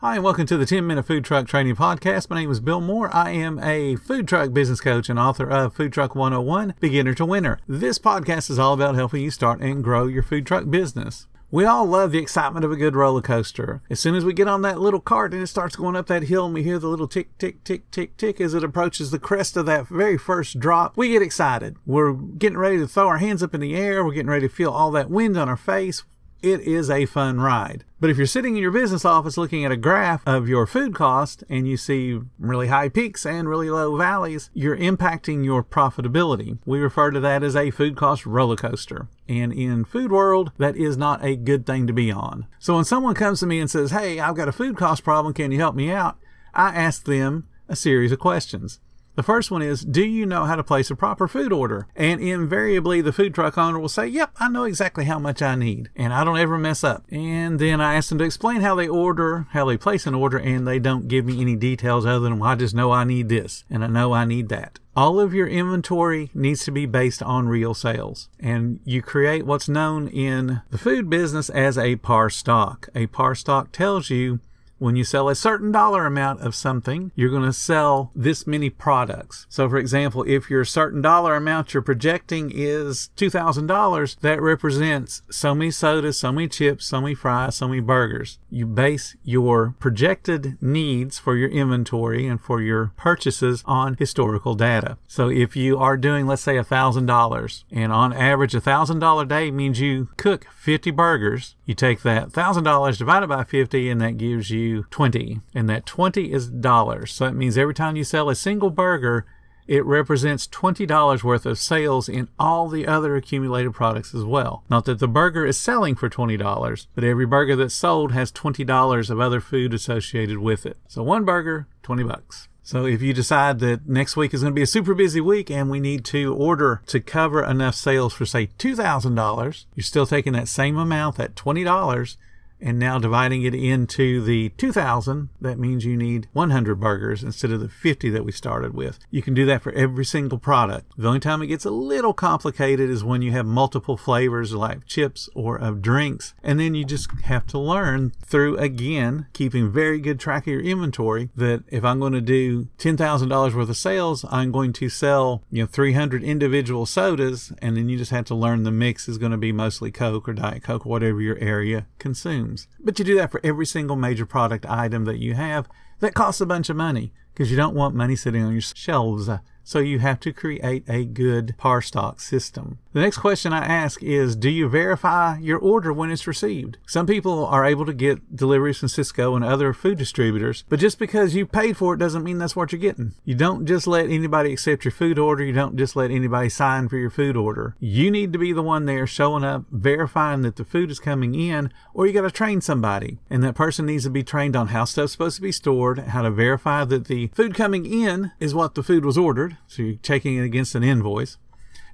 Hi, and welcome to the 10 Minute Food Truck Training Podcast. My name is Bill Moore. I am a food truck business coach and author of Food Truck 101 Beginner to Winner. This podcast is all about helping you start and grow your food truck business. We all love the excitement of a good roller coaster. As soon as we get on that little cart and it starts going up that hill and we hear the little tick, tick, tick, tick, tick as it approaches the crest of that very first drop, we get excited. We're getting ready to throw our hands up in the air. We're getting ready to feel all that wind on our face. It is a fun ride. But if you're sitting in your business office looking at a graph of your food cost and you see really high peaks and really low valleys, you're impacting your profitability. We refer to that as a food cost roller coaster. And in food world, that is not a good thing to be on. So when someone comes to me and says, Hey, I've got a food cost problem, can you help me out? I ask them a series of questions. The first one is, do you know how to place a proper food order? And invariably, the food truck owner will say, yep, I know exactly how much I need, and I don't ever mess up. And then I ask them to explain how they order, how they place an order, and they don't give me any details other than, well, I just know I need this, and I know I need that. All of your inventory needs to be based on real sales. And you create what's known in the food business as a par stock. A par stock tells you when you sell a certain dollar amount of something, you're going to sell this many products. So, for example, if your certain dollar amount you're projecting is $2,000, that represents so many sodas, so many chips, so many fries, so many burgers. You base your projected needs for your inventory and for your purchases on historical data. So, if you are doing, let's say, $1,000, and on average, a $1,000 day means you cook 50 burgers, you take that $1,000 divided by 50, and that gives you 20 and that 20 is dollars so that means every time you sell a single burger it represents $20 worth of sales in all the other accumulated products as well. Not that the burger is selling for $20, but every burger that's sold has $20 of other food associated with it. So one burger, 20 bucks. So if you decide that next week is going to be a super busy week and we need to order to cover enough sales for say $2,000, you're still taking that same amount, that $20, and now dividing it into the 2000 that means you need 100 burgers instead of the 50 that we started with. You can do that for every single product. The only time it gets a little complicated is when you have multiple flavors like chips or of drinks and then you just have to learn through again keeping very good track of your inventory that if i'm going to do $10000 worth of sales i'm going to sell you know 300 individual sodas and then you just have to learn the mix is going to be mostly coke or diet coke whatever your area consumes but you do that for every single major product item that you have that costs a bunch of money because you don't want money sitting on your shelves. So you have to create a good par stock system. The next question I ask is Do you verify your order when it's received? Some people are able to get deliveries from Sysco and other food distributors, but just because you paid for it doesn't mean that's what you're getting. You don't just let anybody accept your food order, you don't just let anybody sign for your food order. You need to be the one there showing up, verifying that the food is coming in, or you got to train somebody. And that person needs to be trained on how stuff's supposed to be stored, how to verify that the food coming in is what the food was ordered so you're taking it against an invoice.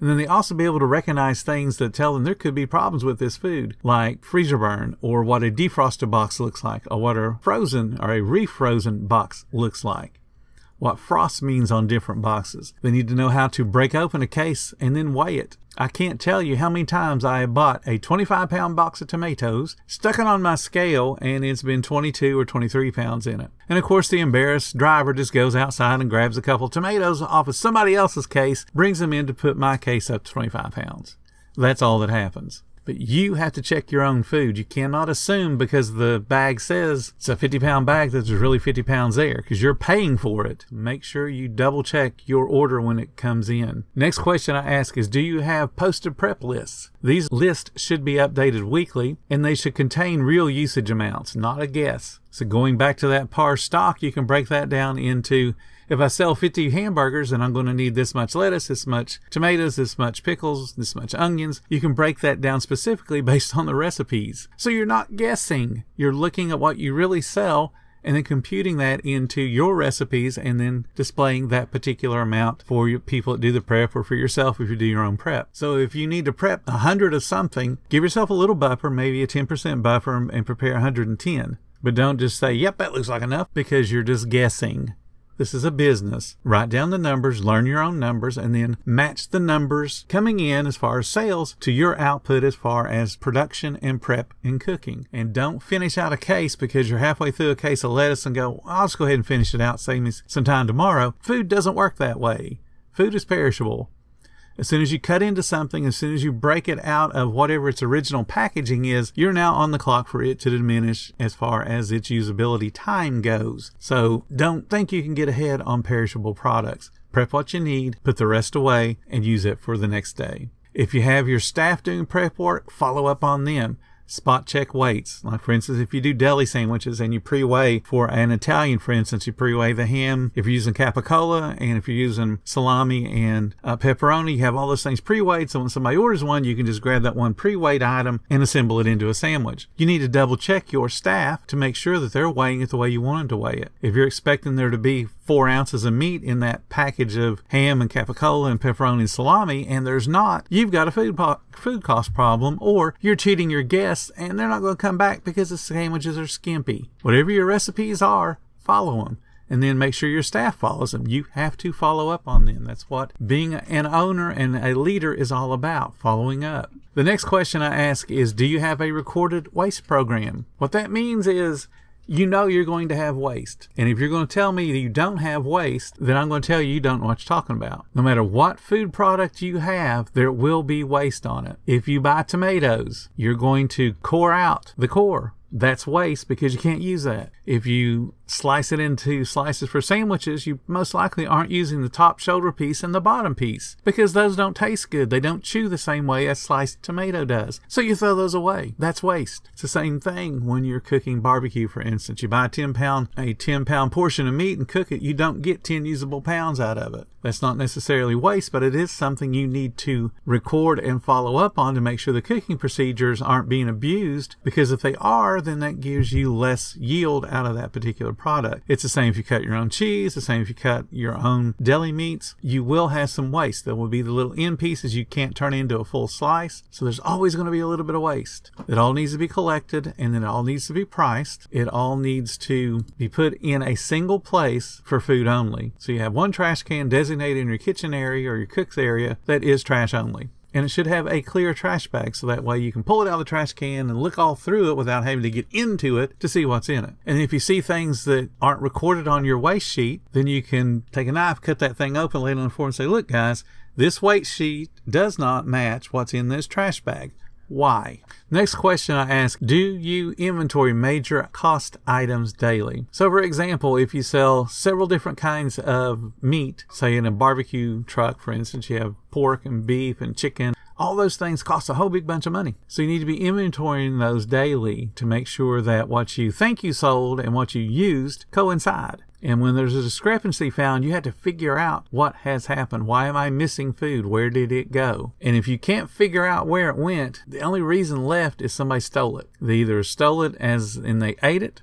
And then they also be able to recognize things that tell them there could be problems with this food, like freezer burn, or what a defrosted box looks like, or what a frozen or a refrozen box looks like what frost means on different boxes. They need to know how to break open a case and then weigh it. I can't tell you how many times I have bought a 25 pound box of tomatoes, stuck it on my scale, and it's been 22 or 23 pounds in it. And of course, the embarrassed driver just goes outside and grabs a couple of tomatoes off of somebody else's case, brings them in to put my case up to 25 pounds. That's all that happens. But you have to check your own food. You cannot assume because the bag says it's a 50 pound bag that there's really 50 pounds there because you're paying for it. Make sure you double check your order when it comes in. Next question I ask is Do you have posted prep lists? These lists should be updated weekly and they should contain real usage amounts, not a guess. So going back to that par stock, you can break that down into if I sell 50 hamburgers and I'm going to need this much lettuce, this much tomatoes, this much pickles, this much onions, you can break that down specifically based on the recipes. So you're not guessing. You're looking at what you really sell and then computing that into your recipes and then displaying that particular amount for your people that do the prep or for yourself if you do your own prep. So if you need to prep 100 of something, give yourself a little buffer, maybe a 10% buffer and prepare 110. But don't just say, yep, that looks like enough because you're just guessing. This is a business. Write down the numbers, learn your own numbers, and then match the numbers coming in as far as sales to your output as far as production and prep and cooking. And don't finish out a case because you're halfway through a case of lettuce and go, I'll just go ahead and finish it out, save me some time tomorrow. Food doesn't work that way. Food is perishable. As soon as you cut into something, as soon as you break it out of whatever its original packaging is, you're now on the clock for it to diminish as far as its usability time goes. So don't think you can get ahead on perishable products. Prep what you need, put the rest away, and use it for the next day. If you have your staff doing prep work, follow up on them spot check weights. Like, for instance, if you do deli sandwiches and you pre weigh for an Italian, for instance, you pre weigh the ham. If you're using capicola and if you're using salami and uh, pepperoni, you have all those things pre weighed. So when somebody orders one, you can just grab that one pre weighed item and assemble it into a sandwich. You need to double check your staff to make sure that they're weighing it the way you want them to weigh it. If you're expecting there to be four ounces of meat in that package of ham and capicola and pepperoni and salami, and there's not, you've got a food po- food cost problem, or you're cheating your guests and they're not going to come back because the sandwiches are skimpy. Whatever your recipes are, follow them. And then make sure your staff follows them. You have to follow up on them. That's what being an owner and a leader is all about following up. The next question I ask is Do you have a recorded waste program? What that means is you know you're going to have waste. And if you're going to tell me that you don't have waste, then I'm going to tell you you don't know what you're talking about. No matter what food product you have, there will be waste on it. If you buy tomatoes, you're going to core out the core. That's waste because you can't use that. If you slice it into slices for sandwiches, you most likely aren't using the top shoulder piece and the bottom piece because those don't taste good. They don't chew the same way a sliced tomato does. So you throw those away. That's waste. It's the same thing when you're cooking barbecue, for instance. You buy a 10 pound, a 10 pound portion of meat and cook it. You don't get 10 usable pounds out of it. That's not necessarily waste, but it is something you need to record and follow up on to make sure the cooking procedures aren't being abused because if they are, then that gives you less yield out of that particular product. It's the same if you cut your own cheese, the same if you cut your own deli meats. You will have some waste. There will be the little end pieces you can't turn into a full slice. So there's always going to be a little bit of waste. It all needs to be collected and then it all needs to be priced. It all needs to be put in a single place for food only. So you have one trash can designated in your kitchen area or your cook's area that is trash only and it should have a clear trash bag so that way you can pull it out of the trash can and look all through it without having to get into it to see what's in it. And if you see things that aren't recorded on your waste sheet, then you can take a knife, cut that thing open, lay it on the floor, and say, "Look, guys, this weight sheet does not match what's in this trash bag." Why? Next question I ask Do you inventory major cost items daily? So, for example, if you sell several different kinds of meat, say in a barbecue truck, for instance, you have pork and beef and chicken, all those things cost a whole big bunch of money. So, you need to be inventorying those daily to make sure that what you think you sold and what you used coincide. And when there's a discrepancy found, you have to figure out what has happened. Why am I missing food? Where did it go? And if you can't figure out where it went, the only reason left is somebody stole it. They either stole it as in they ate it,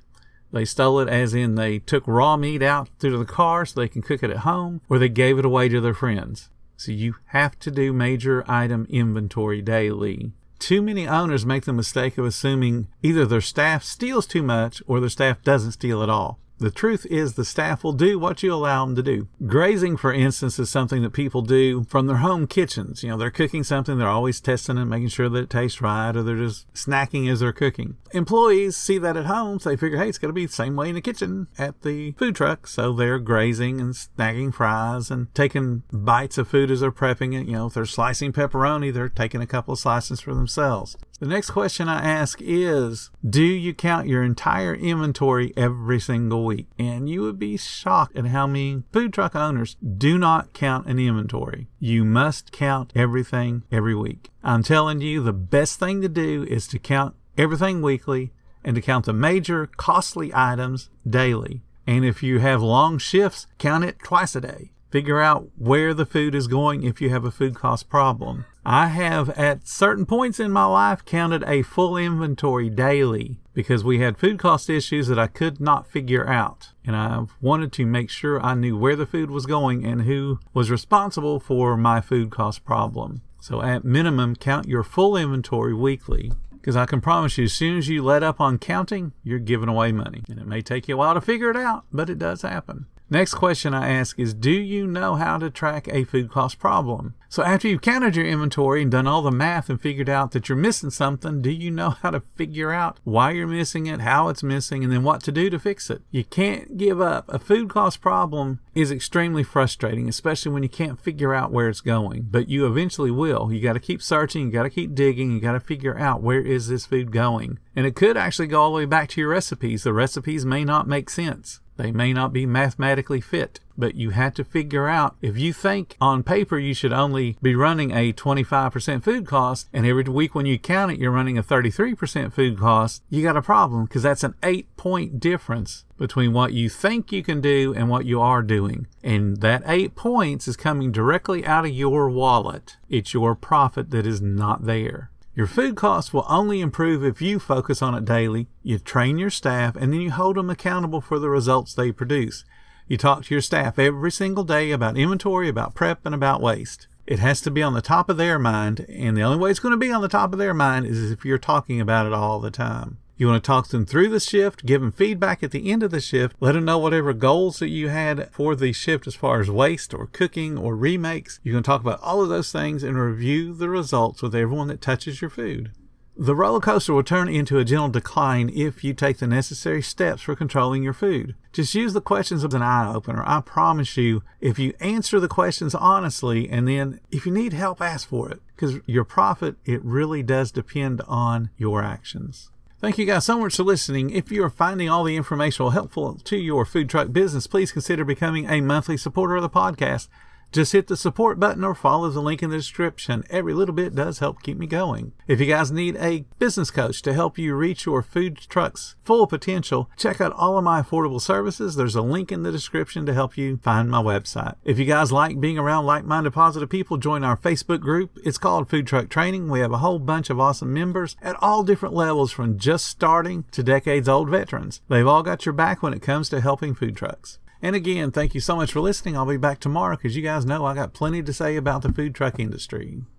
they stole it as in they took raw meat out through the car so they can cook it at home, or they gave it away to their friends. So you have to do major item inventory daily. Too many owners make the mistake of assuming either their staff steals too much or their staff doesn't steal at all. The truth is, the staff will do what you allow them to do. Grazing, for instance, is something that people do from their home kitchens. You know, they're cooking something, they're always testing it, making sure that it tastes right, or they're just snacking as they're cooking. Employees see that at home, so they figure, hey, it's going to be the same way in the kitchen at the food truck. So they're grazing and snacking fries and taking bites of food as they're prepping it. You know, if they're slicing pepperoni, they're taking a couple of slices for themselves. The next question I ask is Do you count your entire inventory every single week? And you would be shocked at how many food truck owners do not count an inventory. You must count everything every week. I'm telling you, the best thing to do is to count everything weekly and to count the major costly items daily. And if you have long shifts, count it twice a day. Figure out where the food is going if you have a food cost problem. I have at certain points in my life counted a full inventory daily because we had food cost issues that I could not figure out. And I wanted to make sure I knew where the food was going and who was responsible for my food cost problem. So at minimum, count your full inventory weekly because I can promise you, as soon as you let up on counting, you're giving away money. And it may take you a while to figure it out, but it does happen. Next question I ask is Do you know how to track a food cost problem? So, after you've counted your inventory and done all the math and figured out that you're missing something, do you know how to figure out why you're missing it, how it's missing, and then what to do to fix it? You can't give up. A food cost problem is extremely frustrating, especially when you can't figure out where it's going, but you eventually will. You got to keep searching, you got to keep digging, you got to figure out where is this food going. And it could actually go all the way back to your recipes. The recipes may not make sense. They may not be mathematically fit, but you have to figure out if you think on paper you should only be running a 25% food cost, and every week when you count it, you're running a 33% food cost, you got a problem because that's an eight point difference between what you think you can do and what you are doing. And that eight points is coming directly out of your wallet. It's your profit that is not there. Your food costs will only improve if you focus on it daily, you train your staff, and then you hold them accountable for the results they produce. You talk to your staff every single day about inventory, about prep, and about waste. It has to be on the top of their mind, and the only way it's going to be on the top of their mind is if you're talking about it all the time. You want to talk them through the shift, give them feedback at the end of the shift, let them know whatever goals that you had for the shift as far as waste or cooking or remakes. You can talk about all of those things and review the results with everyone that touches your food. The roller coaster will turn into a gentle decline if you take the necessary steps for controlling your food. Just use the questions as an eye opener. I promise you, if you answer the questions honestly, and then if you need help, ask for it. Because your profit, it really does depend on your actions. Thank you guys so much for listening. If you are finding all the information helpful to your food truck business, please consider becoming a monthly supporter of the podcast. Just hit the support button or follow the link in the description. Every little bit does help keep me going. If you guys need a business coach to help you reach your food truck's full potential, check out all of my affordable services. There's a link in the description to help you find my website. If you guys like being around like minded positive people, join our Facebook group. It's called Food Truck Training. We have a whole bunch of awesome members at all different levels from just starting to decades old veterans. They've all got your back when it comes to helping food trucks. And again, thank you so much for listening. I'll be back tomorrow because you guys know I got plenty to say about the food truck industry.